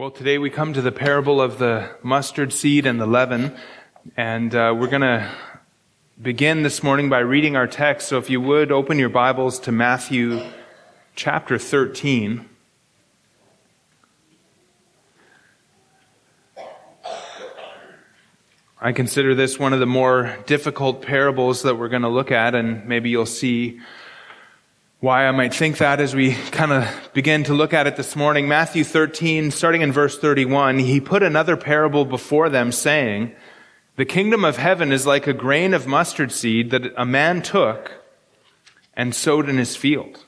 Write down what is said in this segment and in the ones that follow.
Well, today we come to the parable of the mustard seed and the leaven, and uh, we're going to begin this morning by reading our text. So if you would open your Bibles to Matthew chapter 13. I consider this one of the more difficult parables that we're going to look at, and maybe you'll see why I might think that as we kind of begin to look at it this morning. Matthew 13, starting in verse 31, he put another parable before them saying, the kingdom of heaven is like a grain of mustard seed that a man took and sowed in his field.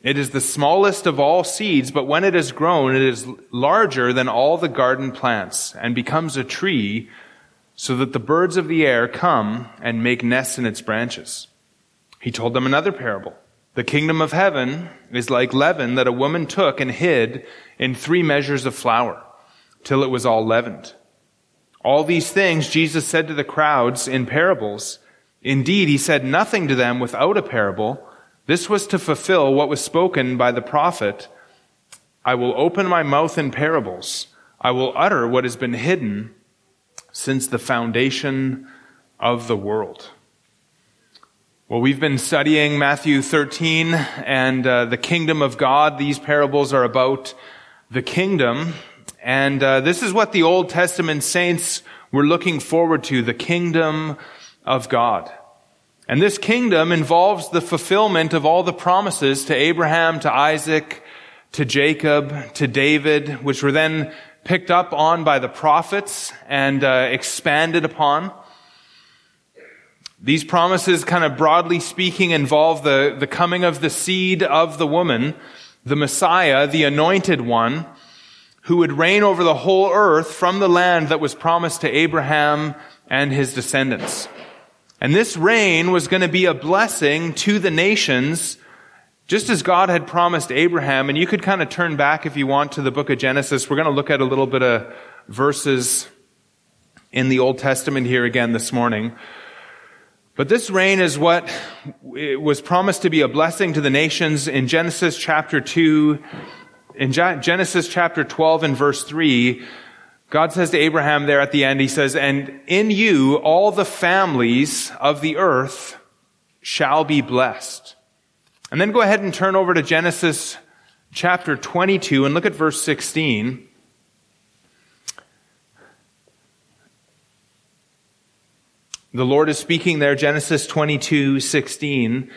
It is the smallest of all seeds, but when it is grown, it is larger than all the garden plants and becomes a tree so that the birds of the air come and make nests in its branches. He told them another parable. The kingdom of heaven is like leaven that a woman took and hid in three measures of flour till it was all leavened. All these things Jesus said to the crowds in parables. Indeed, he said nothing to them without a parable. This was to fulfill what was spoken by the prophet. I will open my mouth in parables. I will utter what has been hidden since the foundation of the world. Well, we've been studying Matthew 13 and uh, the kingdom of God. These parables are about the kingdom. And uh, this is what the Old Testament saints were looking forward to, the kingdom of God. And this kingdom involves the fulfillment of all the promises to Abraham, to Isaac, to Jacob, to David, which were then picked up on by the prophets and uh, expanded upon. These promises, kind of broadly speaking, involve the, the coming of the seed of the woman, the Messiah, the anointed one, who would reign over the whole earth from the land that was promised to Abraham and his descendants. And this reign was going to be a blessing to the nations, just as God had promised Abraham. And you could kind of turn back if you want to the book of Genesis. We're going to look at a little bit of verses in the Old Testament here again this morning. But this reign is what was promised to be a blessing to the nations in Genesis chapter 2. In Genesis chapter 12 and verse 3, God says to Abraham there at the end, He says, And in you all the families of the earth shall be blessed. And then go ahead and turn over to Genesis chapter 22 and look at verse 16. The Lord is speaking there, Genesis 22, 16,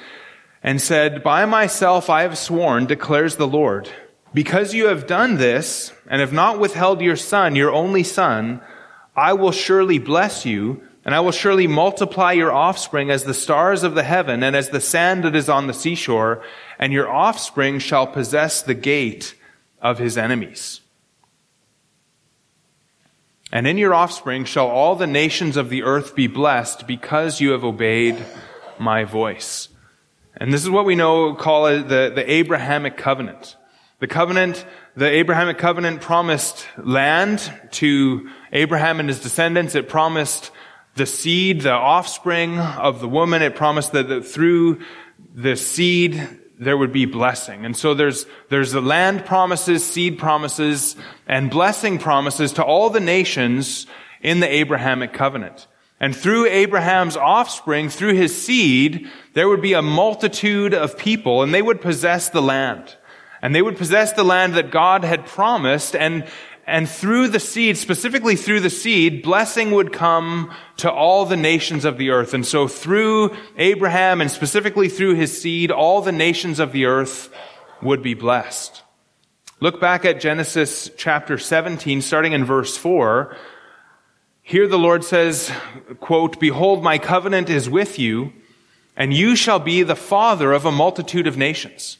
and said, By myself I have sworn, declares the Lord, because you have done this and have not withheld your son, your only son, I will surely bless you, and I will surely multiply your offspring as the stars of the heaven and as the sand that is on the seashore, and your offspring shall possess the gate of his enemies. And in your offspring shall all the nations of the earth be blessed because you have obeyed my voice. And this is what we know, call it the, the Abrahamic covenant. The covenant, the Abrahamic covenant promised land to Abraham and his descendants. It promised the seed, the offspring of the woman. It promised that, that through the seed, there would be blessing. And so there's, there's the land promises, seed promises, and blessing promises to all the nations in the Abrahamic covenant. And through Abraham's offspring, through his seed, there would be a multitude of people and they would possess the land. And they would possess the land that God had promised and, and through the seed, specifically through the seed, blessing would come to all the nations of the earth. And so through Abraham and specifically through his seed, all the nations of the earth would be blessed. Look back at Genesis chapter 17, starting in verse 4. Here the Lord says, quote, Behold, my covenant is with you, and you shall be the father of a multitude of nations.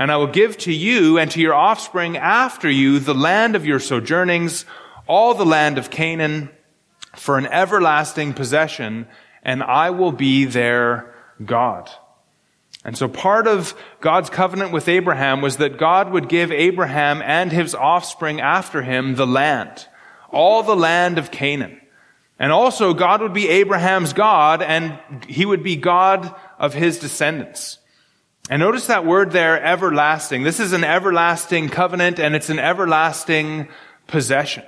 And I will give to you and to your offspring after you the land of your sojournings, all the land of Canaan for an everlasting possession, and I will be their God. And so part of God's covenant with Abraham was that God would give Abraham and his offspring after him the land, all the land of Canaan. And also God would be Abraham's God and he would be God of his descendants. And notice that word there, everlasting. This is an everlasting covenant and it's an everlasting possession.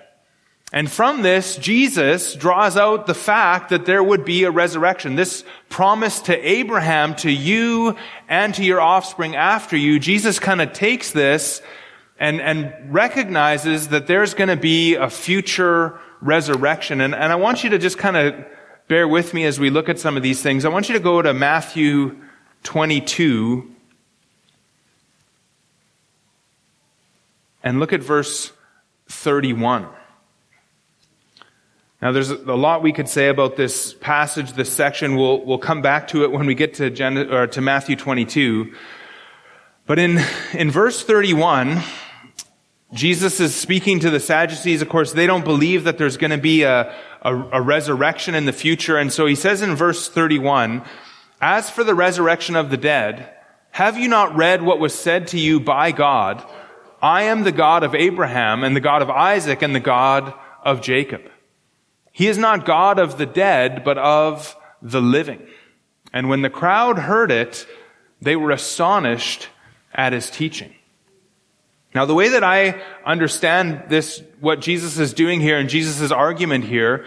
And from this, Jesus draws out the fact that there would be a resurrection. This promise to Abraham, to you, and to your offspring after you, Jesus kind of takes this and, and recognizes that there's going to be a future resurrection. And, and I want you to just kind of bear with me as we look at some of these things. I want you to go to Matthew 22 and look at verse 31. Now, there's a lot we could say about this passage, this section. We'll, we'll come back to it when we get to, Gen- or to Matthew 22. But in, in verse 31, Jesus is speaking to the Sadducees. Of course, they don't believe that there's going to be a, a, a resurrection in the future. And so he says in verse 31, As for the resurrection of the dead, have you not read what was said to you by God? I am the God of Abraham and the God of Isaac and the God of Jacob. He is not God of the dead, but of the living. And when the crowd heard it, they were astonished at his teaching. Now, the way that I understand this, what Jesus is doing here and Jesus' argument here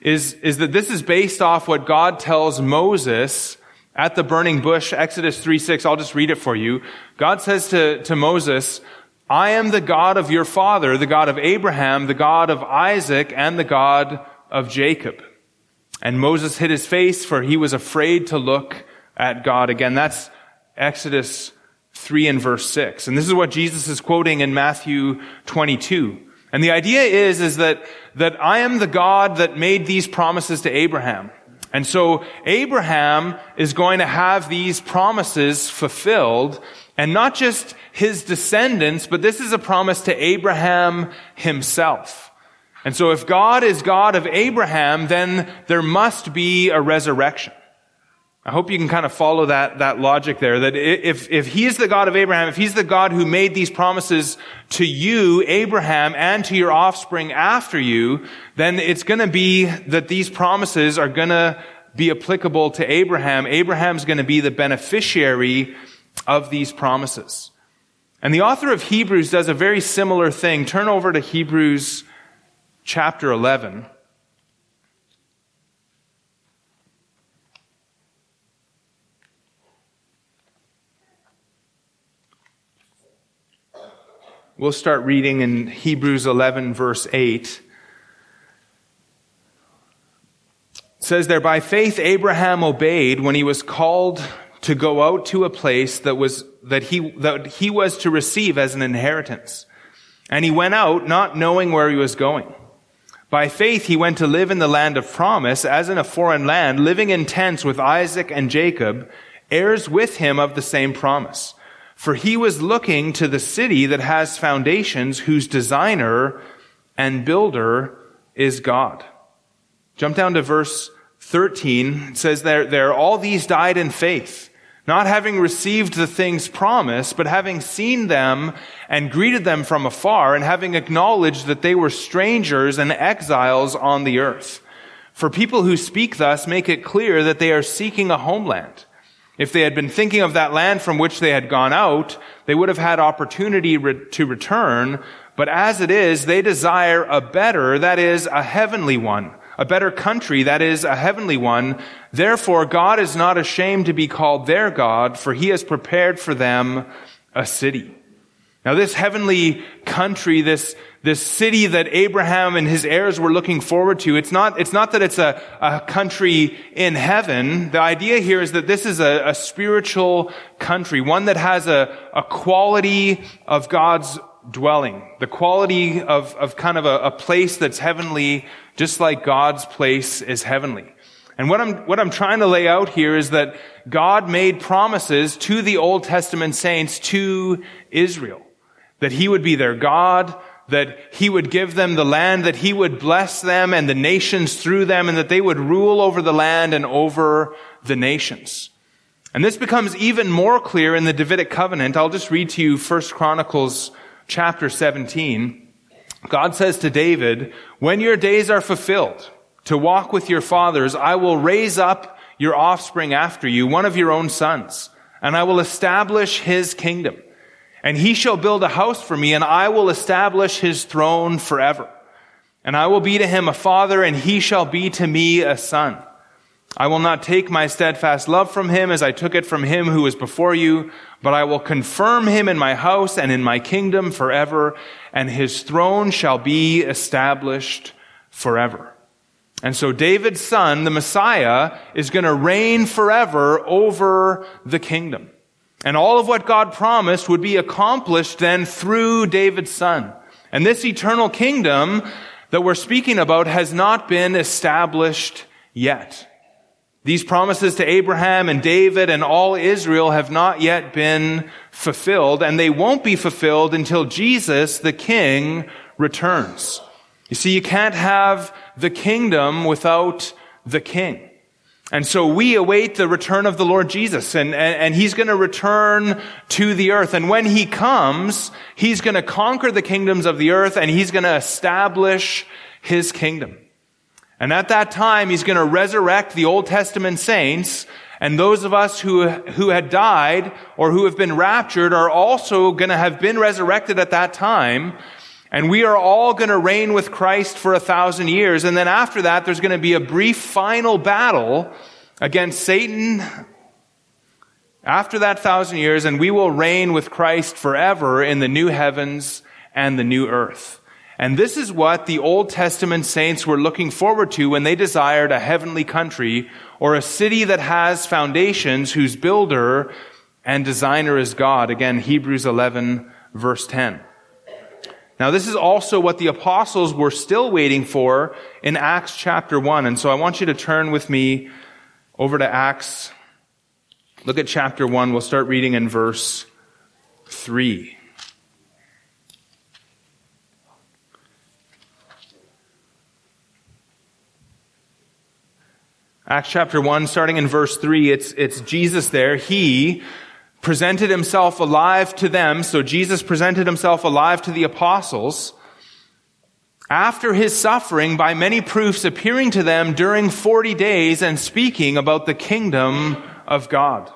is, is that this is based off what God tells Moses at the burning bush, Exodus 3 6. I'll just read it for you. God says to, to Moses, I am the God of your father, the God of Abraham, the God of Isaac, and the God of Jacob. And Moses hid his face for he was afraid to look at God again. That's Exodus 3 and verse 6. And this is what Jesus is quoting in Matthew 22. And the idea is, is that, that I am the God that made these promises to Abraham. And so Abraham is going to have these promises fulfilled and not just his descendants, but this is a promise to Abraham himself. And so if God is God of Abraham, then there must be a resurrection. I hope you can kind of follow that, that logic there, that if, if he's the God of Abraham, if he's the God who made these promises to you, Abraham, and to your offspring after you, then it's gonna be that these promises are gonna be applicable to Abraham. Abraham's gonna be the beneficiary of these promises. And the author of Hebrews does a very similar thing. Turn over to Hebrews chapter 11. We'll start reading in Hebrews 11, verse 8. It says there, by faith Abraham obeyed when he was called to go out to a place that was, that he, that he was to receive as an inheritance. And he went out not knowing where he was going. By faith, he went to live in the land of promise, as in a foreign land, living in tents with Isaac and Jacob, heirs with him of the same promise. For he was looking to the city that has foundations, whose designer and builder is God. Jump down to verse 13. It says there, there, all these died in faith not having received the things promised, but having seen them and greeted them from afar, and having acknowledged that they were strangers and exiles on the earth. For people who speak thus make it clear that they are seeking a homeland. If they had been thinking of that land from which they had gone out, they would have had opportunity re- to return, but as it is, they desire a better, that is, a heavenly one a better country, that is, a heavenly one. Therefore, God is not ashamed to be called their God, for he has prepared for them a city. Now, this heavenly country, this, this city that Abraham and his heirs were looking forward to, it's not, it's not that it's a, a country in heaven. The idea here is that this is a, a spiritual country, one that has a, a quality of God's dwelling, the quality of, of kind of a, a place that's heavenly just like God's place is heavenly. And what I'm, what I'm trying to lay out here is that God made promises to the Old Testament saints, to Israel, that He would be their God, that he would give them the land, that he would bless them and the nations through them, and that they would rule over the land and over the nations. And this becomes even more clear in the Davidic covenant. I'll just read to you 1 Chronicles chapter 17. God says to David, when your days are fulfilled to walk with your fathers, I will raise up your offspring after you, one of your own sons, and I will establish his kingdom. And he shall build a house for me, and I will establish his throne forever. And I will be to him a father, and he shall be to me a son. I will not take my steadfast love from him as I took it from him who was before you, but I will confirm him in my house and in my kingdom forever, and his throne shall be established forever. And so David's son, the Messiah, is going to reign forever over the kingdom. And all of what God promised would be accomplished then through David's son. And this eternal kingdom that we're speaking about has not been established yet. These promises to Abraham and David and all Israel have not yet been fulfilled, and they won't be fulfilled until Jesus, the King, returns. You see, you can't have the kingdom without the King. And so we await the return of the Lord Jesus and, and, and he's going to return to the earth. And when he comes, he's going to conquer the kingdoms of the earth and he's going to establish his kingdom. And at that time, he's going to resurrect the Old Testament saints and those of us who, who had died or who have been raptured are also going to have been resurrected at that time. And we are all going to reign with Christ for a thousand years. And then after that, there's going to be a brief final battle against Satan after that thousand years, and we will reign with Christ forever in the new heavens and the new earth. And this is what the Old Testament saints were looking forward to when they desired a heavenly country or a city that has foundations whose builder and designer is God. Again, Hebrews 11 verse 10. Now, this is also what the apostles were still waiting for in Acts chapter 1. And so I want you to turn with me over to Acts. Look at chapter 1. We'll start reading in verse 3. Acts chapter 1, starting in verse 3, it's, it's Jesus there. He, presented himself alive to them. So Jesus presented himself alive to the apostles after his suffering by many proofs appearing to them during 40 days and speaking about the kingdom of God.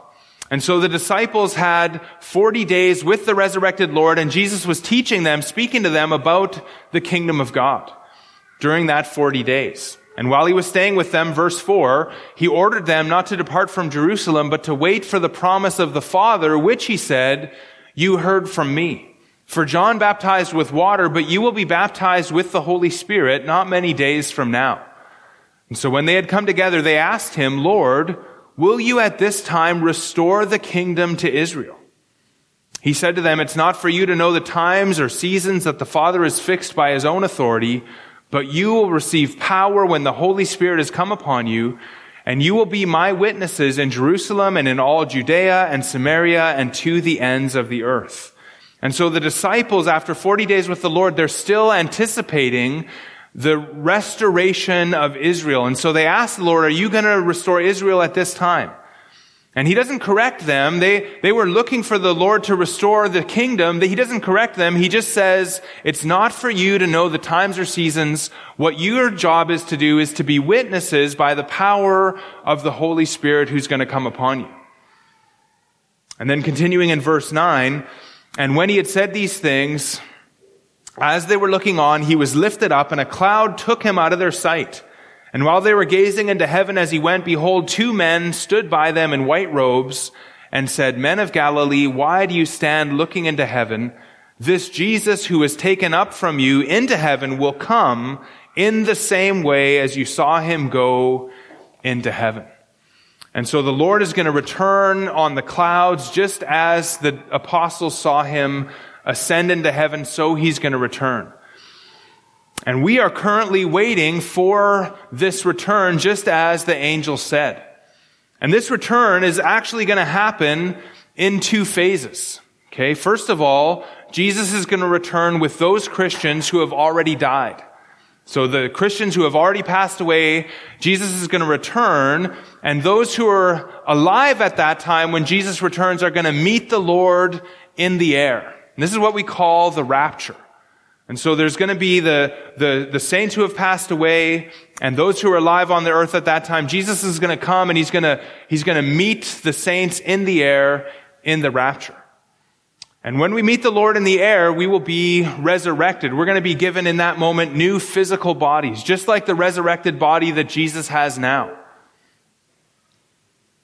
And so the disciples had 40 days with the resurrected Lord and Jesus was teaching them, speaking to them about the kingdom of God during that 40 days. And while he was staying with them, verse 4, he ordered them not to depart from Jerusalem, but to wait for the promise of the Father, which he said, you heard from me. For John baptized with water, but you will be baptized with the Holy Spirit not many days from now. And so when they had come together, they asked him, Lord, will you at this time restore the kingdom to Israel? He said to them, it's not for you to know the times or seasons that the Father has fixed by his own authority, but you will receive power when the Holy Spirit has come upon you, and you will be my witnesses in Jerusalem and in all Judea and Samaria and to the ends of the earth. And so the disciples, after 40 days with the Lord, they're still anticipating the restoration of Israel. And so they ask the Lord, are you going to restore Israel at this time? And he doesn't correct them. They, they were looking for the Lord to restore the kingdom. He doesn't correct them. He just says, it's not for you to know the times or seasons. What your job is to do is to be witnesses by the power of the Holy Spirit who's going to come upon you. And then continuing in verse 9, and when he had said these things, as they were looking on, he was lifted up and a cloud took him out of their sight. And while they were gazing into heaven as he went, behold, two men stood by them in white robes and said, Men of Galilee, why do you stand looking into heaven? This Jesus who was taken up from you into heaven will come in the same way as you saw him go into heaven. And so the Lord is going to return on the clouds just as the apostles saw him ascend into heaven, so he's going to return. And we are currently waiting for this return just as the angel said. And this return is actually going to happen in two phases. Okay. First of all, Jesus is going to return with those Christians who have already died. So the Christians who have already passed away, Jesus is going to return, and those who are alive at that time when Jesus returns are going to meet the Lord in the air. And this is what we call the rapture. And so there's going to be the, the, the saints who have passed away and those who are alive on the earth at that time. Jesus is going to come and he's going to, he's going to meet the saints in the air in the rapture. And when we meet the Lord in the air, we will be resurrected. We're going to be given in that moment new physical bodies, just like the resurrected body that Jesus has now.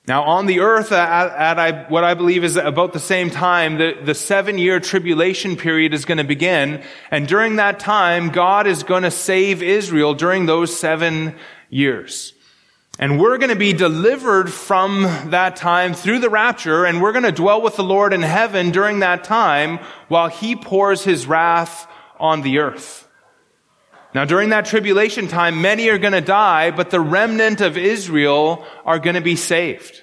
Now, on the earth, uh, at, at I, what I believe is about the same time, the, the seven year tribulation period is going to begin. And during that time, God is going to save Israel during those seven years. And we're going to be delivered from that time through the rapture, and we're going to dwell with the Lord in heaven during that time while He pours His wrath on the earth. Now, during that tribulation time, many are going to die, but the remnant of Israel are going to be saved.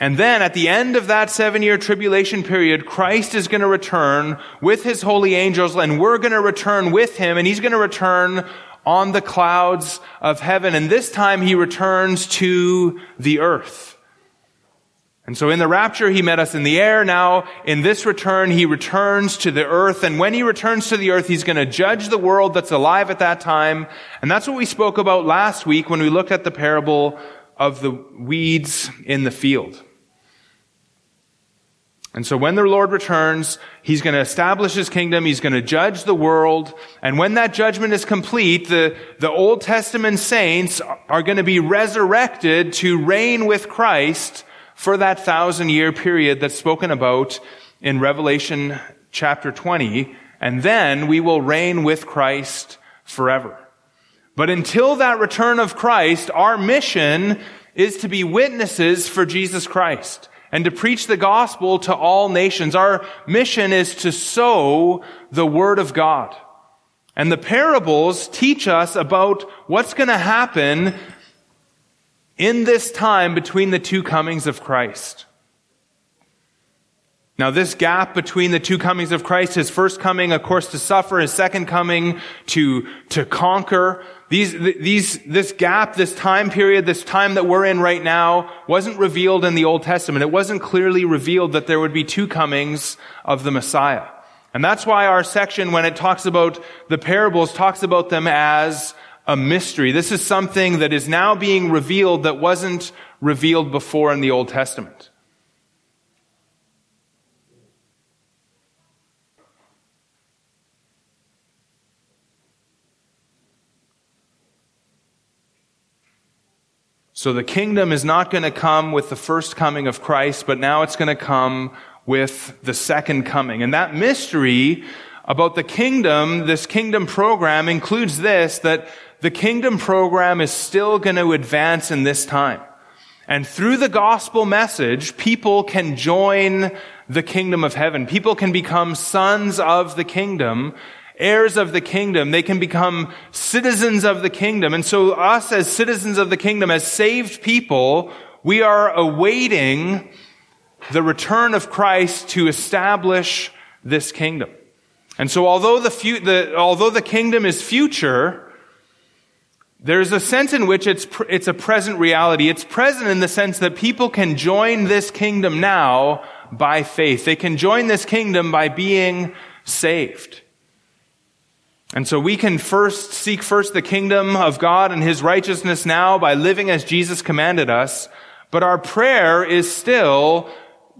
And then at the end of that seven year tribulation period, Christ is going to return with his holy angels and we're going to return with him and he's going to return on the clouds of heaven. And this time he returns to the earth. And so in the rapture, he met us in the air. Now, in this return, he returns to the earth. And when he returns to the earth, he's going to judge the world that's alive at that time. And that's what we spoke about last week when we looked at the parable of the weeds in the field. And so when the Lord returns, He's going to establish His kingdom. He's going to judge the world. And when that judgment is complete, the, the Old Testament saints are going to be resurrected to reign with Christ for that thousand year period that's spoken about in Revelation chapter 20. And then we will reign with Christ forever. But until that return of Christ, our mission is to be witnesses for Jesus Christ and to preach the gospel to all nations. Our mission is to sow the word of God. And the parables teach us about what's going to happen in this time between the two comings of Christ. Now, this gap between the two comings of Christ, his first coming, of course, to suffer, his second coming to, to conquer, these, these, this gap, this time period, this time that we're in right now wasn't revealed in the Old Testament. It wasn't clearly revealed that there would be two comings of the Messiah. And that's why our section, when it talks about the parables, talks about them as a mystery. This is something that is now being revealed that wasn't revealed before in the Old Testament. So the kingdom is not going to come with the first coming of Christ, but now it's going to come with the second coming. And that mystery about the kingdom, this kingdom program includes this, that the kingdom program is still going to advance in this time. And through the gospel message, people can join the kingdom of heaven. People can become sons of the kingdom heirs of the kingdom. They can become citizens of the kingdom. And so us as citizens of the kingdom, as saved people, we are awaiting the return of Christ to establish this kingdom. And so although the, fu- the although the kingdom is future, there's a sense in which it's, pr- it's a present reality. It's present in the sense that people can join this kingdom now by faith. They can join this kingdom by being saved. And so we can first seek first the kingdom of God and his righteousness now by living as Jesus commanded us. But our prayer is still,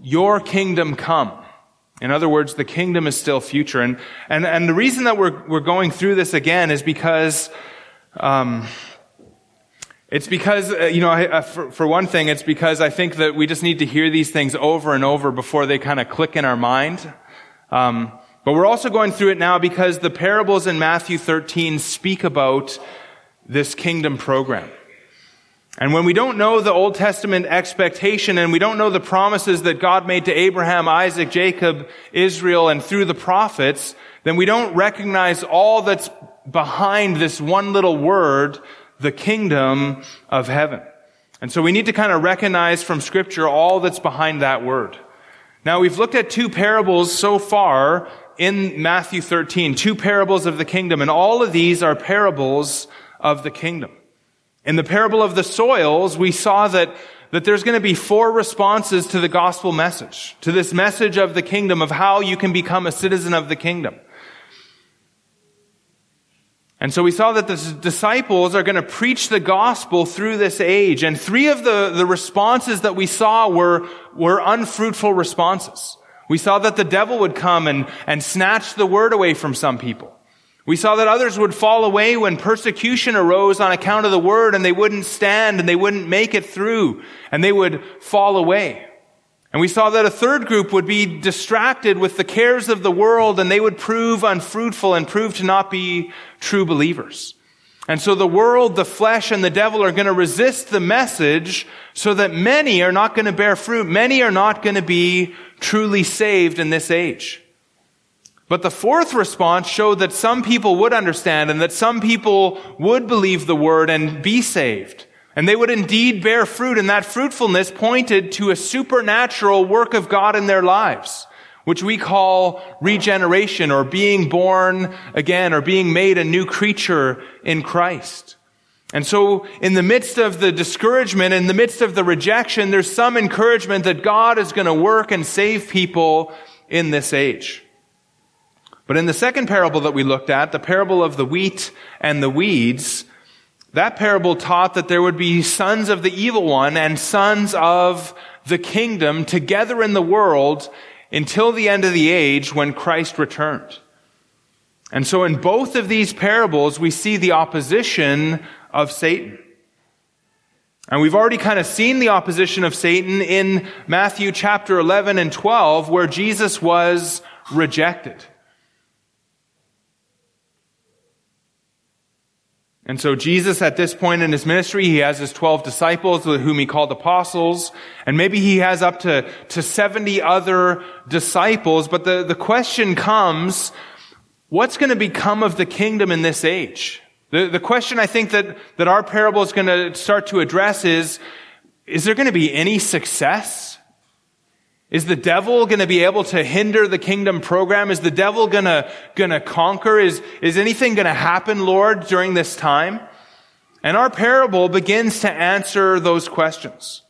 your kingdom come. In other words, the kingdom is still future. And, and, and the reason that we're, we're going through this again is because, um, it's because, uh, you know, for, for one thing, it's because I think that we just need to hear these things over and over before they kind of click in our mind. Um, but we're also going through it now because the parables in Matthew 13 speak about this kingdom program. And when we don't know the Old Testament expectation and we don't know the promises that God made to Abraham, Isaac, Jacob, Israel, and through the prophets, then we don't recognize all that's behind this one little word, the kingdom of heaven. And so we need to kind of recognize from scripture all that's behind that word. Now we've looked at two parables so far in Matthew 13, two parables of the kingdom, and all of these are parables of the kingdom. In the parable of the soils, we saw that, that there's going to be four responses to the gospel message, to this message of the kingdom, of how you can become a citizen of the kingdom. And so we saw that the disciples are going to preach the gospel through this age. And three of the, the responses that we saw were, were unfruitful responses. We saw that the devil would come and, and snatch the word away from some people. We saw that others would fall away when persecution arose on account of the word and they wouldn't stand and they wouldn't make it through and they would fall away. And we saw that a third group would be distracted with the cares of the world and they would prove unfruitful and prove to not be true believers. And so the world, the flesh, and the devil are going to resist the message so that many are not going to bear fruit. Many are not going to be truly saved in this age. But the fourth response showed that some people would understand and that some people would believe the word and be saved. And they would indeed bear fruit, and that fruitfulness pointed to a supernatural work of God in their lives, which we call regeneration or being born again or being made a new creature in Christ. And so in the midst of the discouragement, in the midst of the rejection, there's some encouragement that God is going to work and save people in this age. But in the second parable that we looked at, the parable of the wheat and the weeds, that parable taught that there would be sons of the evil one and sons of the kingdom together in the world until the end of the age when Christ returned. And so in both of these parables, we see the opposition of Satan. And we've already kind of seen the opposition of Satan in Matthew chapter 11 and 12, where Jesus was rejected. And so Jesus at this point in his ministry, he has his 12 disciples whom he called apostles, and maybe he has up to, to 70 other disciples, but the, the question comes, what's going to become of the kingdom in this age? The, the question I think that, that our parable is going to start to address is, is there going to be any success? Is the devil going to be able to hinder the kingdom program? Is the devil going to, going to conquer? Is, is anything going to happen, Lord, during this time? And our parable begins to answer those questions.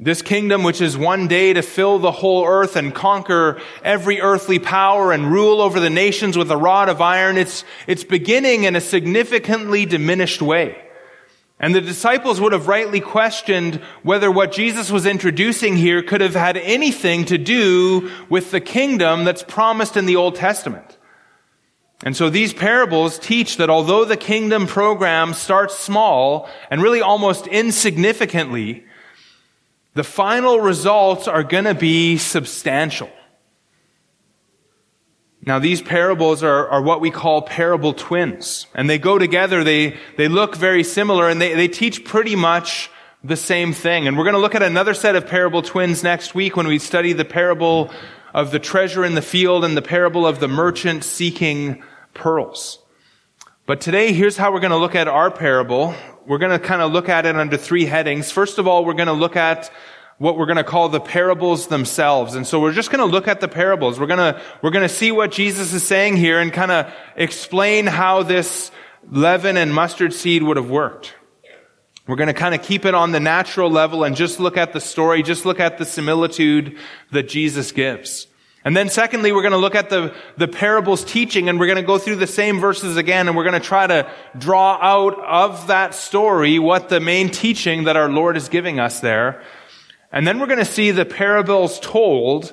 This kingdom, which is one day to fill the whole earth and conquer every earthly power and rule over the nations with a rod of iron, it's, it's beginning in a significantly diminished way. And the disciples would have rightly questioned whether what Jesus was introducing here could have had anything to do with the kingdom that's promised in the Old Testament. And so these parables teach that although the kingdom program starts small and really almost insignificantly, the final results are going to be substantial. Now these parables are, are what we call parable twins. And they go together, they, they look very similar, and they, they teach pretty much the same thing. And we're going to look at another set of parable twins next week when we study the parable of the treasure in the field and the parable of the merchant seeking pearls. But today, here's how we're going to look at our parable. We're going to kind of look at it under three headings. First of all, we're going to look at what we're going to call the parables themselves. And so we're just going to look at the parables. We're going to, we're going to see what Jesus is saying here and kind of explain how this leaven and mustard seed would have worked. We're going to kind of keep it on the natural level and just look at the story, just look at the similitude that Jesus gives. And then secondly, we're going to look at the, the parables teaching and we're going to go through the same verses again and we're going to try to draw out of that story what the main teaching that our Lord is giving us there. And then we're going to see the parables told.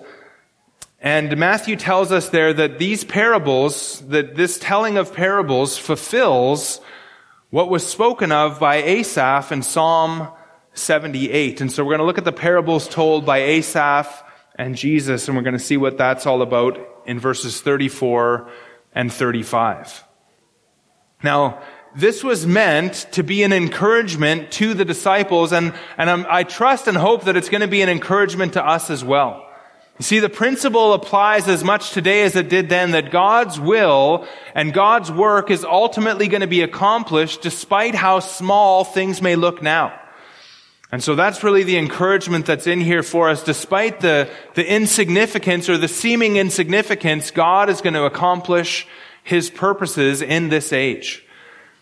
And Matthew tells us there that these parables, that this telling of parables fulfills what was spoken of by Asaph in Psalm 78. And so we're going to look at the parables told by Asaph and Jesus, and we're going to see what that's all about in verses 34 and 35. Now, this was meant to be an encouragement to the disciples, and, and I'm, I trust and hope that it's going to be an encouragement to us as well. You see, the principle applies as much today as it did then that God's will and God's work is ultimately going to be accomplished despite how small things may look now. And so that's really the encouragement that's in here for us. Despite the, the insignificance or the seeming insignificance, God is going to accomplish his purposes in this age.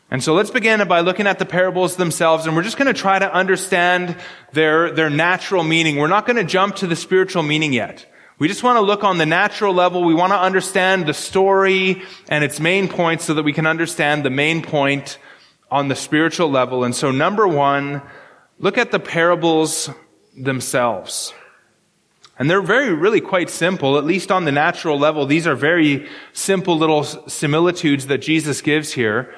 And so let's begin by looking at the parables themselves, and we're just going to try to understand their, their natural meaning. We're not going to jump to the spiritual meaning yet. We just want to look on the natural level. We want to understand the story and its main points so that we can understand the main point on the spiritual level. And so number one, look at the parables themselves. And they're very, really quite simple, at least on the natural level. These are very simple little similitudes that Jesus gives here.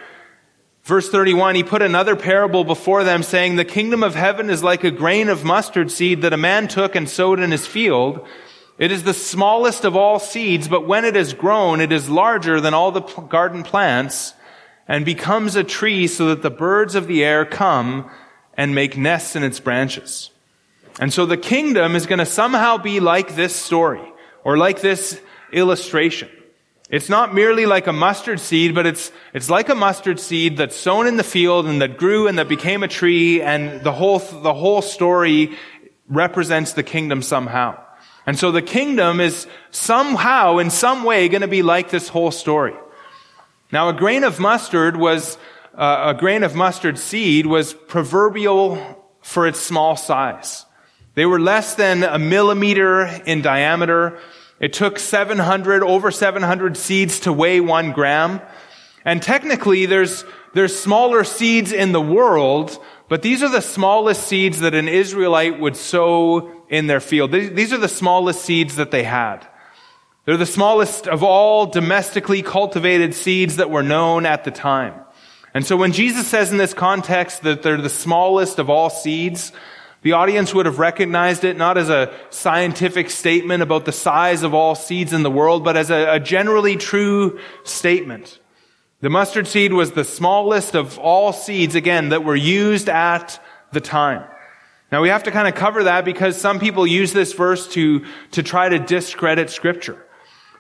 Verse 31, he put another parable before them saying, the kingdom of heaven is like a grain of mustard seed that a man took and sowed in his field. It is the smallest of all seeds, but when it is grown, it is larger than all the garden plants and becomes a tree so that the birds of the air come and make nests in its branches. And so the kingdom is going to somehow be like this story or like this illustration. It's not merely like a mustard seed, but it's, it's like a mustard seed that's sown in the field and that grew and that became a tree and the whole, the whole story represents the kingdom somehow. And so the kingdom is somehow, in some way, going to be like this whole story. Now, a grain of mustard was, uh, a grain of mustard seed was proverbial for its small size. They were less than a millimeter in diameter. It took 700, over 700 seeds to weigh one gram. And technically, there's, there's smaller seeds in the world, but these are the smallest seeds that an Israelite would sow in their field. These are the smallest seeds that they had. They're the smallest of all domestically cultivated seeds that were known at the time. And so when Jesus says in this context that they're the smallest of all seeds, the audience would have recognized it not as a scientific statement about the size of all seeds in the world, but as a, a generally true statement. The mustard seed was the smallest of all seeds, again, that were used at the time. Now we have to kind of cover that because some people use this verse to, to try to discredit scripture.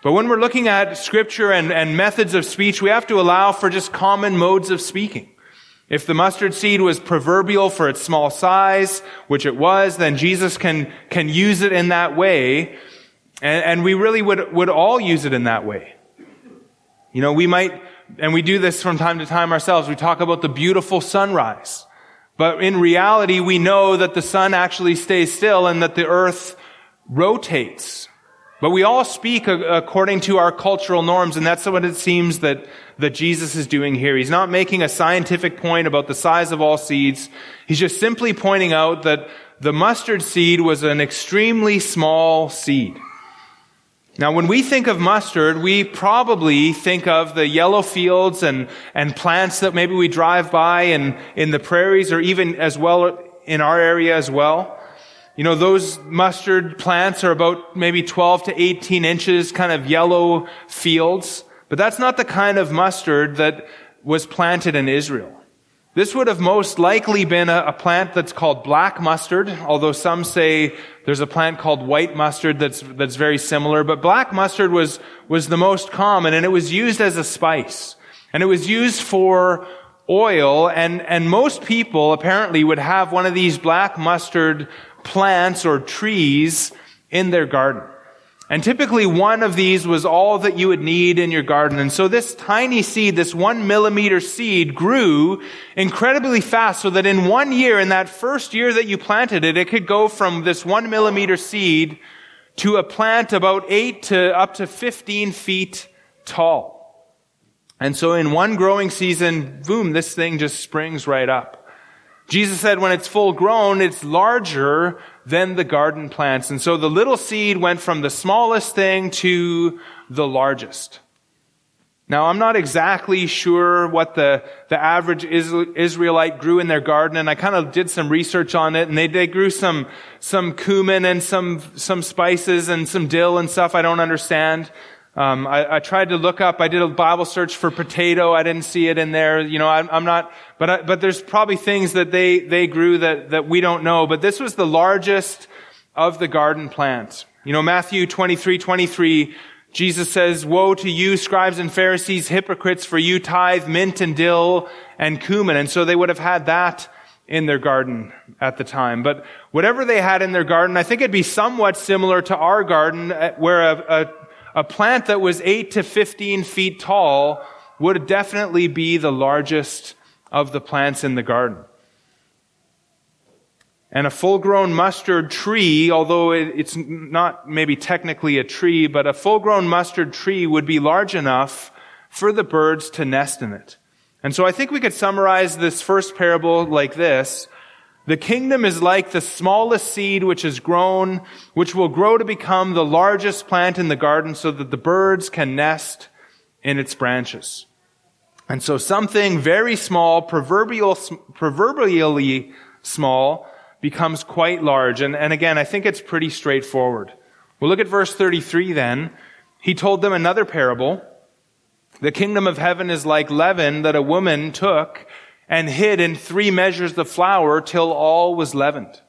But when we're looking at scripture and, and methods of speech, we have to allow for just common modes of speaking. If the mustard seed was proverbial for its small size, which it was, then Jesus can, can use it in that way. And, and we really would, would all use it in that way. You know, we might, and we do this from time to time ourselves, we talk about the beautiful sunrise. But in reality, we know that the sun actually stays still and that the earth rotates. But we all speak according to our cultural norms, and that's what it seems that, that Jesus is doing here. He's not making a scientific point about the size of all seeds. He's just simply pointing out that the mustard seed was an extremely small seed. Now, when we think of mustard, we probably think of the yellow fields and, and plants that maybe we drive by and in the prairies or even as well in our area as well. You know, those mustard plants are about maybe 12 to 18 inches, kind of yellow fields. But that's not the kind of mustard that was planted in Israel. This would have most likely been a, a, plant that's called black mustard, although some say there's a plant called white mustard that's, that's very similar. But black mustard was, was the most common and it was used as a spice. And it was used for oil and, and most people apparently would have one of these black mustard plants or trees in their garden. And typically one of these was all that you would need in your garden. And so this tiny seed, this one millimeter seed grew incredibly fast so that in one year, in that first year that you planted it, it could go from this one millimeter seed to a plant about eight to up to 15 feet tall. And so in one growing season, boom, this thing just springs right up. Jesus said when it's full grown, it's larger than the garden plants. And so the little seed went from the smallest thing to the largest. Now, I'm not exactly sure what the, the average Israelite grew in their garden, and I kind of did some research on it, and they, they grew some, some cumin and some, some spices and some dill and stuff I don't understand. Um, I, I, tried to look up. I did a Bible search for potato. I didn't see it in there. You know, I'm, I'm not. But I, but there's probably things that they they grew that that we don't know. But this was the largest of the garden plants. You know, Matthew 23, 23, Jesus says, "Woe to you, scribes and Pharisees, hypocrites! For you tithe mint and dill and cumin." And so they would have had that in their garden at the time. But whatever they had in their garden, I think it'd be somewhat similar to our garden uh, where a, a, a plant that was 8 to 15 feet tall would definitely be the largest of the plants in the garden. And a full grown mustard tree, although it's not maybe technically a tree, but a full grown mustard tree would be large enough for the birds to nest in it. And so I think we could summarize this first parable like this. The kingdom is like the smallest seed which is grown, which will grow to become the largest plant in the garden so that the birds can nest in its branches. And so something very small, proverbial, proverbially small, becomes quite large. And, and again, I think it's pretty straightforward. We'll look at verse 33 then. He told them another parable. The kingdom of heaven is like leaven that a woman took and hid in three measures of flour till all was leavened.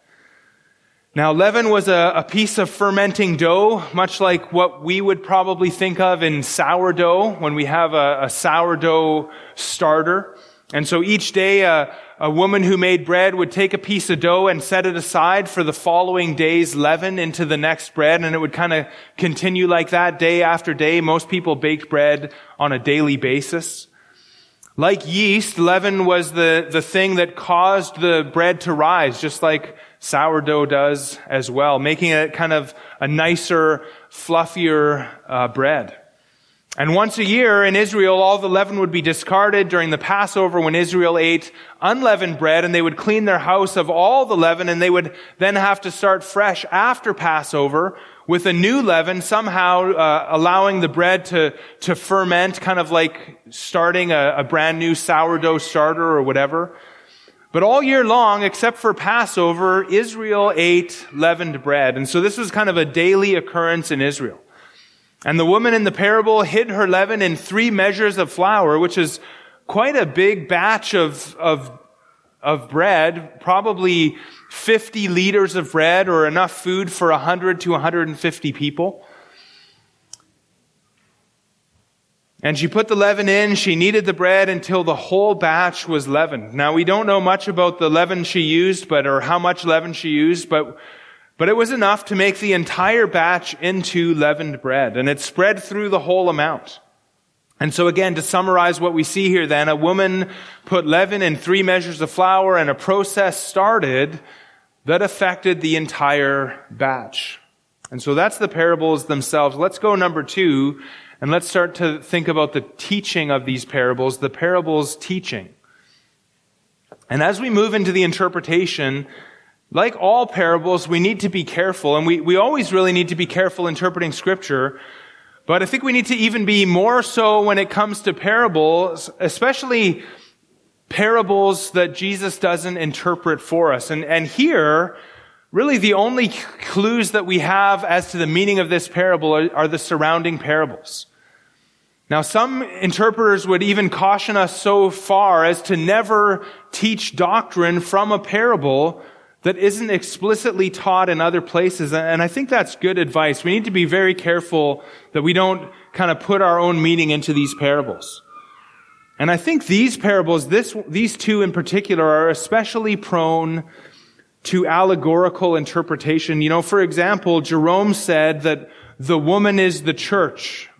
Now, leaven was a, a, piece of fermenting dough, much like what we would probably think of in sourdough when we have a, a sourdough starter. And so each day, a, a woman who made bread would take a piece of dough and set it aside for the following day's leaven into the next bread, and it would kind of continue like that day after day. Most people baked bread on a daily basis. Like yeast, leaven was the, the thing that caused the bread to rise, just like sourdough does as well, making it kind of a nicer, fluffier uh, bread. And once a year in Israel, all the leaven would be discarded during the Passover when Israel ate unleavened bread and they would clean their house of all the leaven and they would then have to start fresh after Passover with a new leaven, somehow uh, allowing the bread to, to ferment, kind of like starting a, a brand new sourdough starter or whatever. But all year long, except for Passover, Israel ate leavened bread. And so this was kind of a daily occurrence in Israel. And the woman in the parable hid her leaven in three measures of flour, which is quite a big batch of, of, of bread, probably 50 liters of bread or enough food for 100 to 150 people. And she put the leaven in, she kneaded the bread until the whole batch was leavened. Now we don't know much about the leaven she used, but, or how much leaven she used, but, but it was enough to make the entire batch into leavened bread, and it spread through the whole amount. And so again, to summarize what we see here then, a woman put leaven in three measures of flour and a process started that affected the entire batch. And so that's the parables themselves. Let's go number two, and let's start to think about the teaching of these parables, the parables teaching. And as we move into the interpretation, like all parables, we need to be careful, and we, we always really need to be careful interpreting scripture. But I think we need to even be more so when it comes to parables, especially parables that Jesus doesn't interpret for us. And, and here, really the only clues that we have as to the meaning of this parable are, are the surrounding parables. Now, some interpreters would even caution us so far as to never teach doctrine from a parable that isn't explicitly taught in other places. And I think that's good advice. We need to be very careful that we don't kind of put our own meaning into these parables. And I think these parables, this, these two in particular, are especially prone to allegorical interpretation. You know, for example, Jerome said that the woman is the church.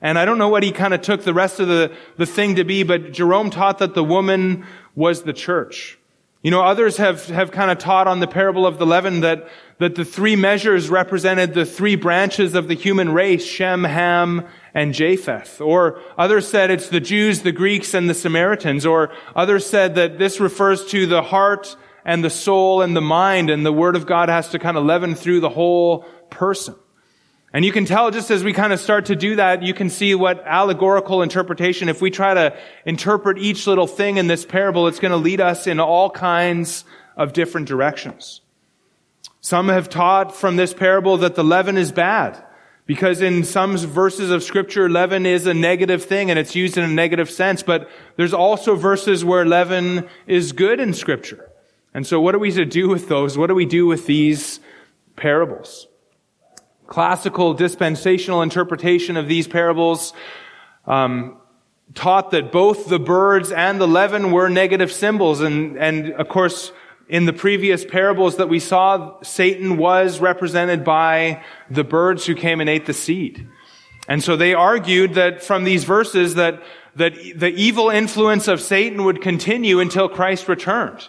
And I don't know what he kind of took the rest of the, the thing to be, but Jerome taught that the woman was the church. You know, others have, have kind of taught on the parable of the leaven that, that the three measures represented the three branches of the human race, Shem, Ham, and Japheth. Or others said it's the Jews, the Greeks, and the Samaritans. Or others said that this refers to the heart and the soul and the mind, and the Word of God has to kind of leaven through the whole person. And you can tell just as we kind of start to do that, you can see what allegorical interpretation, if we try to interpret each little thing in this parable, it's going to lead us in all kinds of different directions. Some have taught from this parable that the leaven is bad. Because in some verses of scripture, leaven is a negative thing and it's used in a negative sense, but there's also verses where leaven is good in scripture. And so what are we to do with those? What do we do with these parables? classical dispensational interpretation of these parables um, taught that both the birds and the leaven were negative symbols. And, and of course, in the previous parables that we saw, Satan was represented by the birds who came and ate the seed. And so they argued that from these verses that, that the evil influence of Satan would continue until Christ returned.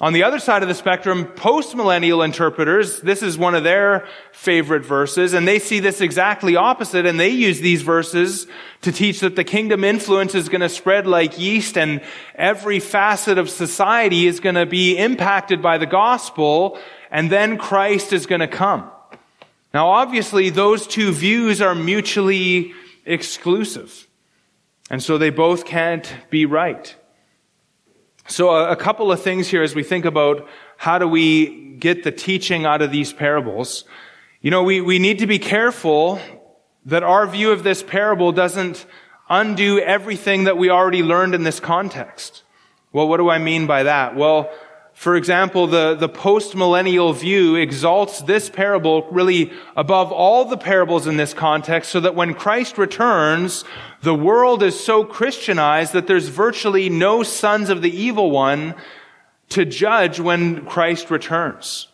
On the other side of the spectrum, postmillennial interpreters, this is one of their favorite verses, and they see this exactly opposite, and they use these verses to teach that the kingdom influence is going to spread like yeast, and every facet of society is going to be impacted by the gospel, and then Christ is going to come. Now, obviously, those two views are mutually exclusive, and so they both can't be right. So a, couple of things here as we think about how do we get the teaching out of these parables. You know, we, we need to be careful that our view of this parable doesn't undo everything that we already learned in this context. Well, what do I mean by that? Well, for example, the, the post-millennial view exalts this parable really above all the parables in this context so that when Christ returns, the world is so Christianized that there's virtually no sons of the evil one to judge when Christ returns.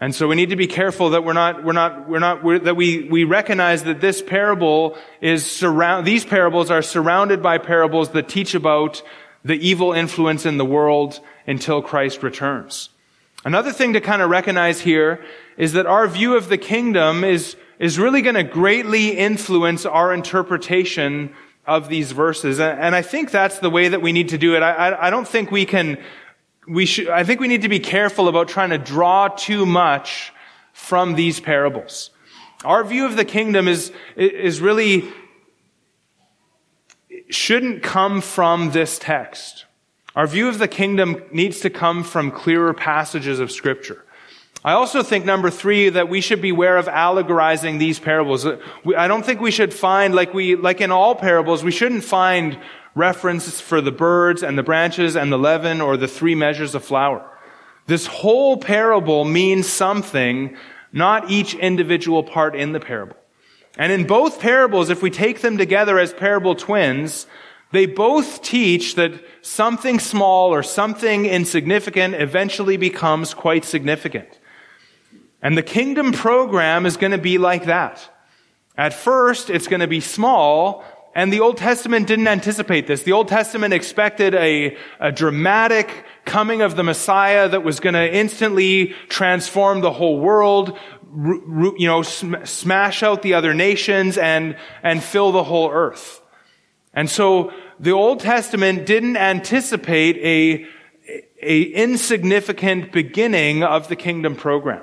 And so we need to be careful that we're not, we're not, we're not, we're, that we, we recognize that this parable is surround, these parables are surrounded by parables that teach about the evil influence in the world until Christ returns. Another thing to kind of recognize here is that our view of the kingdom is, is really going to greatly influence our interpretation of these verses. And I think that's the way that we need to do it. I, I don't think we can, we should, I think we need to be careful about trying to draw too much from these parables. Our view of the kingdom is, is really, shouldn't come from this text. Our view of the kingdom needs to come from clearer passages of scripture. I also think number three, that we should beware of allegorizing these parables. I don't think we should find, like we, like in all parables, we shouldn't find references for the birds and the branches and the leaven or the three measures of flour. This whole parable means something, not each individual part in the parable. And in both parables, if we take them together as parable twins, they both teach that something small or something insignificant eventually becomes quite significant. And the kingdom program is going to be like that. At first, it's going to be small, and the Old Testament didn't anticipate this. The Old Testament expected a, a dramatic coming of the Messiah that was going to instantly transform the whole world, you know, smash out the other nations and, and fill the whole earth. And so the Old Testament didn't anticipate a, a insignificant beginning of the kingdom program.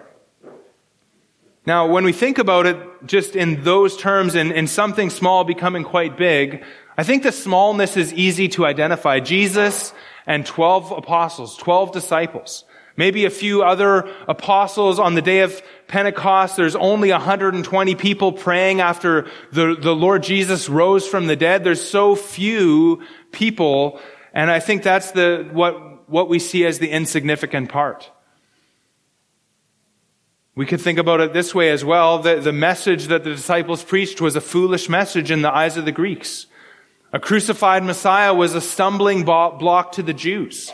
Now, when we think about it just in those terms and in something small becoming quite big, I think the smallness is easy to identify. Jesus and 12 apostles, 12 disciples. Maybe a few other apostles on the day of Pentecost. There's only 120 people praying after the, the Lord Jesus rose from the dead. There's so few people. And I think that's the, what, what we see as the insignificant part. We could think about it this way as well. The, the message that the disciples preached was a foolish message in the eyes of the Greeks. A crucified Messiah was a stumbling block to the Jews.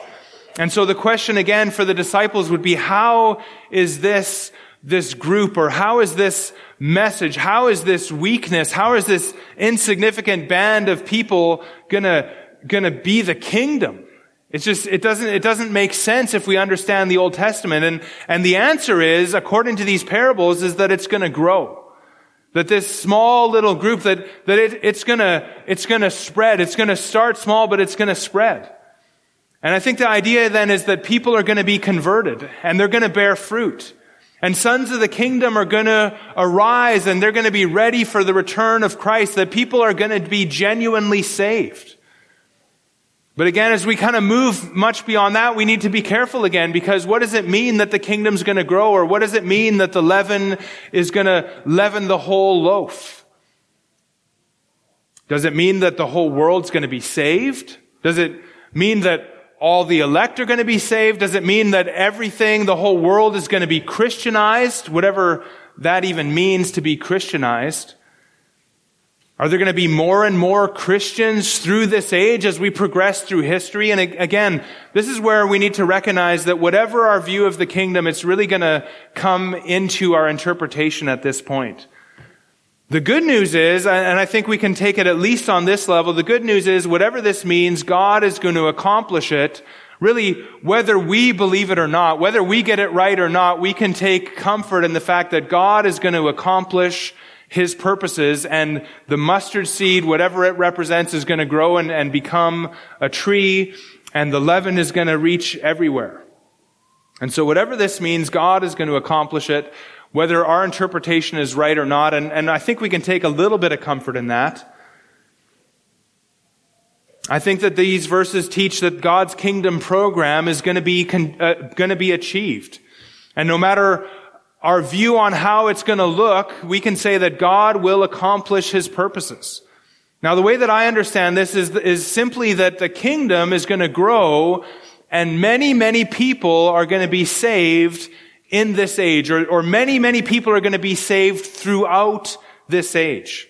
And so the question again for the disciples would be, how is this, this group or how is this message, how is this weakness, how is this insignificant band of people gonna, gonna be the kingdom? It's just, it doesn't, it doesn't make sense if we understand the Old Testament. And, and the answer is, according to these parables, is that it's gonna grow. That this small little group, that, that it, it's gonna, it's gonna spread. It's gonna start small, but it's gonna spread. And I think the idea then is that people are going to be converted and they're going to bear fruit. And sons of the kingdom are going to arise and they're going to be ready for the return of Christ, that people are going to be genuinely saved. But again, as we kind of move much beyond that, we need to be careful again because what does it mean that the kingdom's going to grow or what does it mean that the leaven is going to leaven the whole loaf? Does it mean that the whole world's going to be saved? Does it mean that all the elect are going to be saved? Does it mean that everything, the whole world is going to be Christianized? Whatever that even means to be Christianized. Are there going to be more and more Christians through this age as we progress through history? And again, this is where we need to recognize that whatever our view of the kingdom, it's really going to come into our interpretation at this point. The good news is, and I think we can take it at least on this level, the good news is whatever this means, God is going to accomplish it. Really, whether we believe it or not, whether we get it right or not, we can take comfort in the fact that God is going to accomplish his purposes and the mustard seed, whatever it represents, is going to grow and, and become a tree and the leaven is going to reach everywhere. And so whatever this means, God is going to accomplish it, whether our interpretation is right or not. And, and I think we can take a little bit of comfort in that. I think that these verses teach that God's kingdom program is going to be, uh, going to be achieved. And no matter our view on how it's going to look, we can say that God will accomplish his purposes. Now, the way that I understand this is, is simply that the kingdom is going to grow and many, many people are going to be saved in this age, or, or many, many people are going to be saved throughout this age.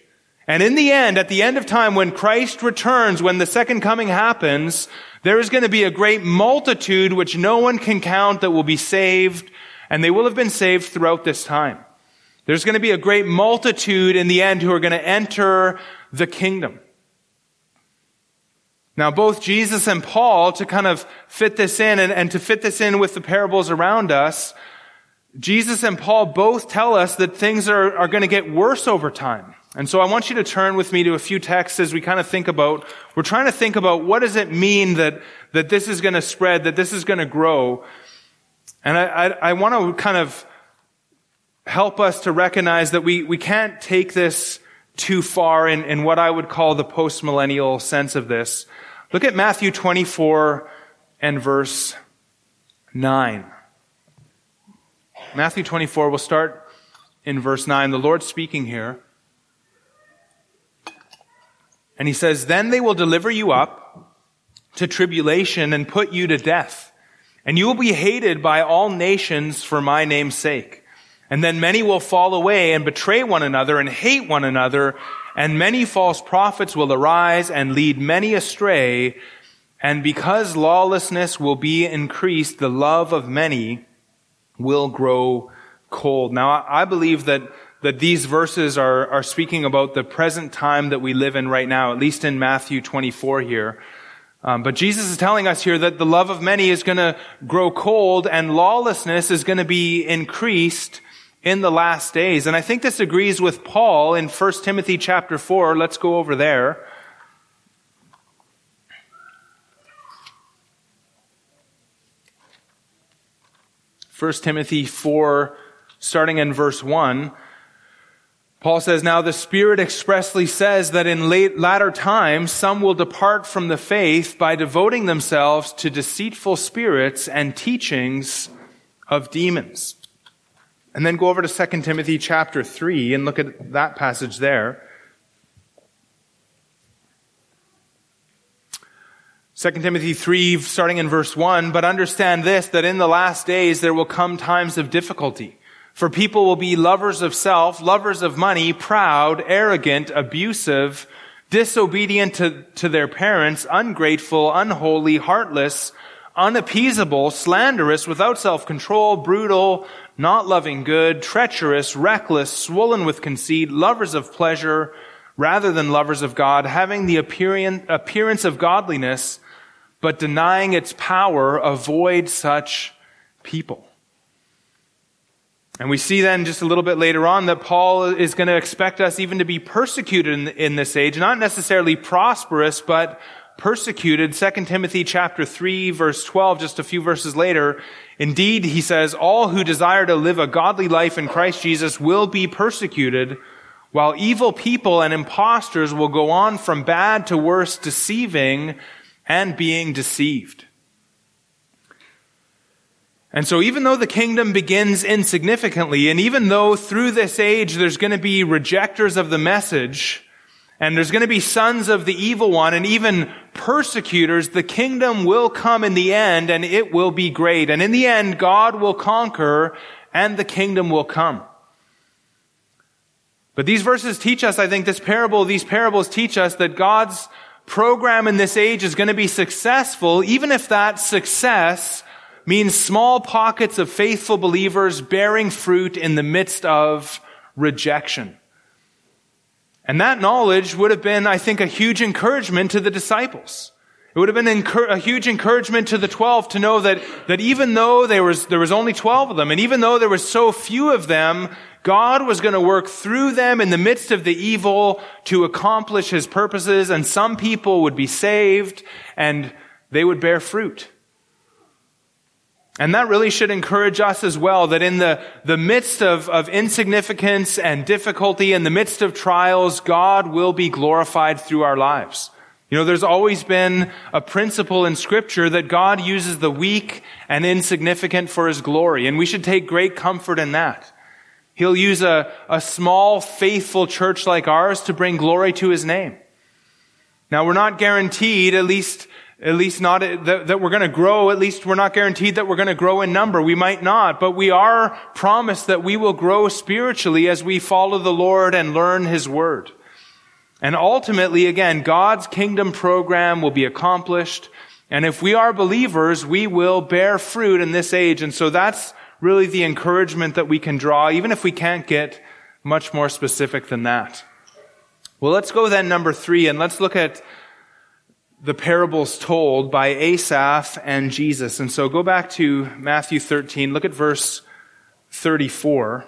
And in the end, at the end of time, when Christ returns, when the second coming happens, there is going to be a great multitude which no one can count that will be saved and they will have been saved throughout this time. There's going to be a great multitude in the end who are going to enter the kingdom. Now, both Jesus and Paul, to kind of fit this in and, and to fit this in with the parables around us, Jesus and Paul both tell us that things are, are going to get worse over time. And so I want you to turn with me to a few texts as we kind of think about, we're trying to think about what does it mean that, that this is going to spread, that this is going to grow. And I, I, I want to kind of help us to recognize that we, we can't take this too far in, in what I would call the post-millennial sense of this. Look at Matthew 24 and verse 9. Matthew 24, we'll start in verse 9. The Lord's speaking here. And he says, Then they will deliver you up to tribulation and put you to death and you will be hated by all nations for my name's sake. And then many will fall away and betray one another and hate one another. And many false prophets will arise and lead many astray. And because lawlessness will be increased, the love of many will grow cold. Now, I believe that, that these verses are, are speaking about the present time that we live in right now, at least in Matthew 24 here. Um, but Jesus is telling us here that the love of many is going to grow cold and lawlessness is going to be increased in the last days. And I think this agrees with Paul in 1 Timothy chapter 4. Let's go over there. First Timothy 4, starting in verse 1. Paul says, Now the Spirit expressly says that in late, latter times some will depart from the faith by devoting themselves to deceitful spirits and teachings of demons. And then go over to 2 Timothy chapter 3 and look at that passage there. 2 Timothy 3, starting in verse 1, but understand this, that in the last days there will come times of difficulty. For people will be lovers of self, lovers of money, proud, arrogant, abusive, disobedient to, to their parents, ungrateful, unholy, heartless, unappeasable, slanderous, without self-control, brutal, not loving good, treacherous, reckless, swollen with conceit, lovers of pleasure rather than lovers of God, having the appearance of godliness, but denying its power, avoid such people. And we see then just a little bit later on that Paul is going to expect us even to be persecuted in, in this age, not necessarily prosperous, but persecuted. 2 Timothy chapter 3 verse 12, just a few verses later. Indeed, he says, all who desire to live a godly life in Christ Jesus will be persecuted, while evil people and impostors will go on from bad to worse, deceiving and being deceived. And so even though the kingdom begins insignificantly, and even though through this age there's going to be rejectors of the message, and there's going to be sons of the evil one, and even persecutors, the kingdom will come in the end, and it will be great. And in the end, God will conquer, and the kingdom will come. But these verses teach us, I think this parable, these parables teach us that God's program in this age is going to be successful, even if that success means small pockets of faithful believers bearing fruit in the midst of rejection. And that knowledge would have been, I think, a huge encouragement to the disciples. It would have been a huge encouragement to the 12 to know that, that even though there was, there was only 12 of them, and even though there was so few of them, God was going to work through them in the midst of the evil to accomplish his purposes, and some people would be saved, and they would bear fruit. And that really should encourage us as well, that in the, the midst of, of insignificance and difficulty, in the midst of trials, God will be glorified through our lives. You know, there's always been a principle in scripture that God uses the weak and insignificant for his glory, and we should take great comfort in that. He'll use a, a small, faithful church like ours to bring glory to his name. Now, we're not guaranteed, at least, at least not that, that we're going to grow. At least we're not guaranteed that we're going to grow in number. We might not, but we are promised that we will grow spiritually as we follow the Lord and learn his word. And ultimately, again, God's kingdom program will be accomplished. And if we are believers, we will bear fruit in this age. And so that's really the encouragement that we can draw, even if we can't get much more specific than that. Well, let's go then number three, and let's look at the parables told by Asaph and Jesus. And so go back to Matthew 13, look at verse 34.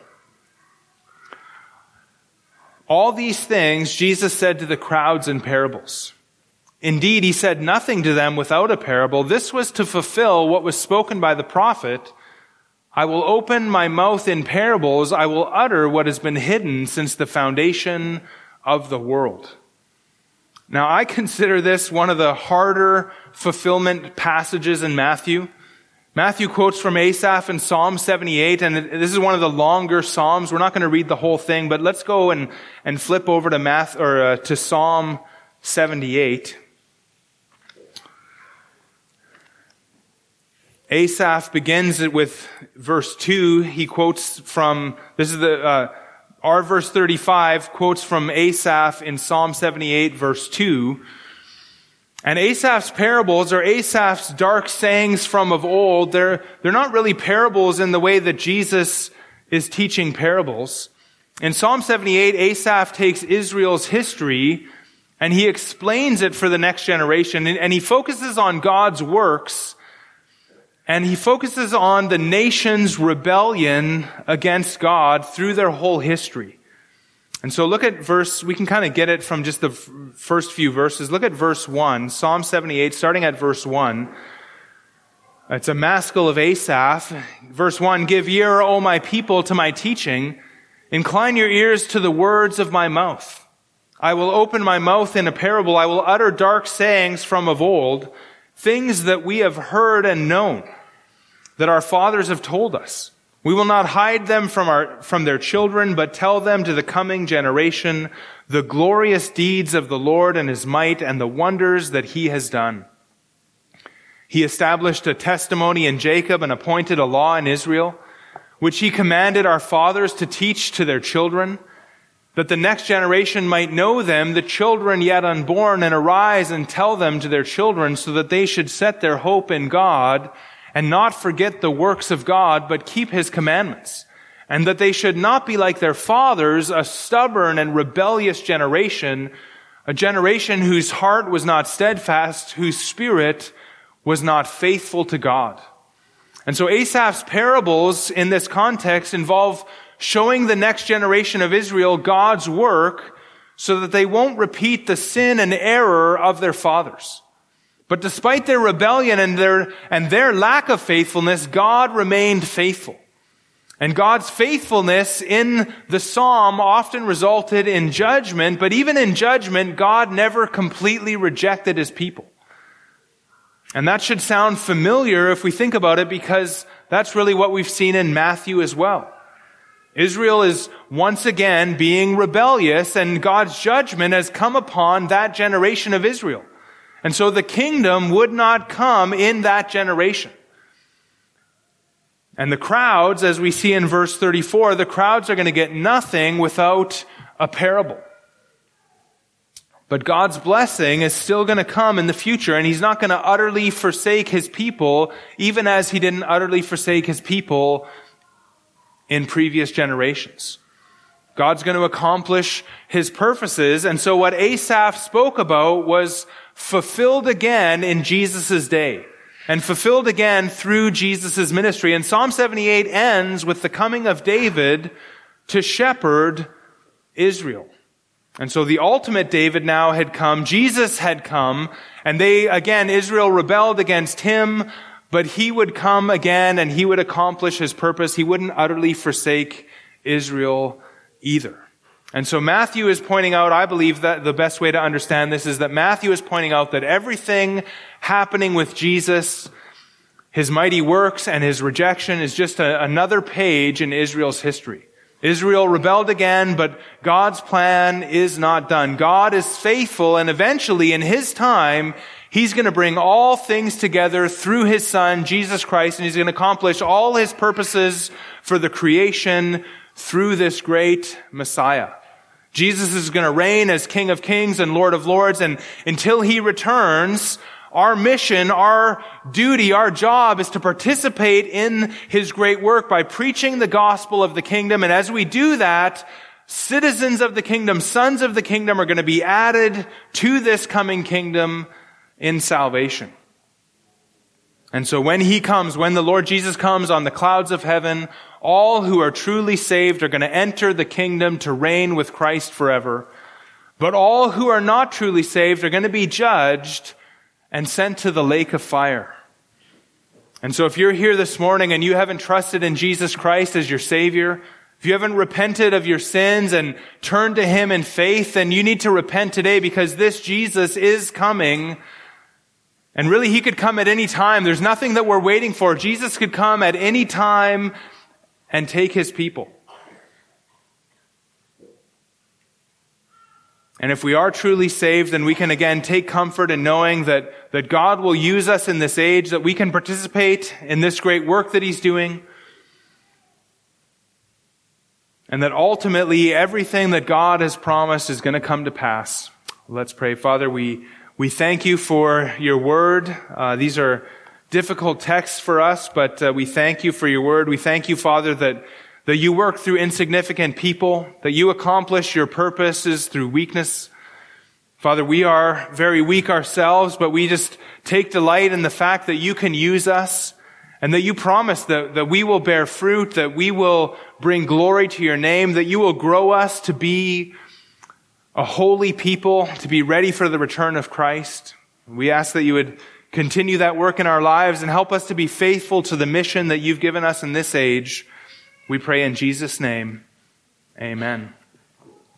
All these things Jesus said to the crowds in parables. Indeed, he said nothing to them without a parable. This was to fulfill what was spoken by the prophet. I will open my mouth in parables. I will utter what has been hidden since the foundation of the world. Now, I consider this one of the harder fulfillment passages in Matthew. Matthew quotes from Asaph in Psalm 78, and this is one of the longer Psalms. We're not going to read the whole thing, but let's go and, and flip over to Math, or uh, to Psalm 78. Asaph begins it with verse 2. He quotes from, this is the, uh, our verse 35 quotes from Asaph in Psalm 78 verse 2. And Asaph's parables are Asaph's dark sayings from of old. They're, they're not really parables in the way that Jesus is teaching parables. In Psalm 78, Asaph takes Israel's history and he explains it for the next generation and he focuses on God's works and he focuses on the nation's rebellion against God through their whole history. And so look at verse, we can kind of get it from just the first few verses. Look at verse 1, Psalm 78, starting at verse 1. It's a maskil of Asaph. Verse 1, Give ear, O my people, to my teaching. Incline your ears to the words of my mouth. I will open my mouth in a parable. I will utter dark sayings from of old, things that we have heard and known, that our fathers have told us. We will not hide them from our, from their children, but tell them to the coming generation the glorious deeds of the Lord and his might and the wonders that he has done. He established a testimony in Jacob and appointed a law in Israel, which he commanded our fathers to teach to their children, that the next generation might know them, the children yet unborn, and arise and tell them to their children so that they should set their hope in God and not forget the works of God, but keep his commandments. And that they should not be like their fathers, a stubborn and rebellious generation, a generation whose heart was not steadfast, whose spirit was not faithful to God. And so Asaph's parables in this context involve showing the next generation of Israel God's work so that they won't repeat the sin and error of their fathers. But despite their rebellion and their, and their lack of faithfulness, God remained faithful. And God's faithfulness in the psalm often resulted in judgment, but even in judgment, God never completely rejected his people. And that should sound familiar if we think about it because that's really what we've seen in Matthew as well. Israel is once again being rebellious and God's judgment has come upon that generation of Israel. And so the kingdom would not come in that generation. And the crowds, as we see in verse 34, the crowds are going to get nothing without a parable. But God's blessing is still going to come in the future, and He's not going to utterly forsake His people, even as He didn't utterly forsake His people in previous generations. God's going to accomplish His purposes, and so what Asaph spoke about was fulfilled again in Jesus' day and fulfilled again through Jesus' ministry. And Psalm 78 ends with the coming of David to shepherd Israel. And so the ultimate David now had come, Jesus had come, and they, again, Israel rebelled against him, but he would come again and he would accomplish his purpose. He wouldn't utterly forsake Israel either. And so Matthew is pointing out, I believe that the best way to understand this is that Matthew is pointing out that everything happening with Jesus, his mighty works and his rejection is just a, another page in Israel's history. Israel rebelled again, but God's plan is not done. God is faithful and eventually in His time, He's going to bring all things together through His Son, Jesus Christ, and He's going to accomplish all His purposes for the creation through this great Messiah. Jesus is going to reign as King of Kings and Lord of Lords, and until He returns, our mission, our duty, our job is to participate in His great work by preaching the gospel of the kingdom. And as we do that, citizens of the kingdom, sons of the kingdom are going to be added to this coming kingdom in salvation. And so when He comes, when the Lord Jesus comes on the clouds of heaven, all who are truly saved are going to enter the kingdom to reign with Christ forever. But all who are not truly saved are going to be judged and sent to the lake of fire. And so if you're here this morning and you haven't trusted in Jesus Christ as your Savior, if you haven't repented of your sins and turned to Him in faith, then you need to repent today because this Jesus is coming. And really, He could come at any time. There's nothing that we're waiting for. Jesus could come at any time and take His people. And if we are truly saved, then we can again take comfort in knowing that, that God will use us in this age, that we can participate in this great work that He's doing. And that ultimately everything that God has promised is going to come to pass. Let's pray. Father, we, we thank you for your word. Uh, these are difficult texts for us, but uh, we thank you for your word. We thank you, Father, that that you work through insignificant people, that you accomplish your purposes through weakness. Father, we are very weak ourselves, but we just take delight in the fact that you can use us and that you promise that, that we will bear fruit, that we will bring glory to your name, that you will grow us to be a holy people, to be ready for the return of Christ. We ask that you would continue that work in our lives and help us to be faithful to the mission that you've given us in this age we pray in Jesus' name. Amen.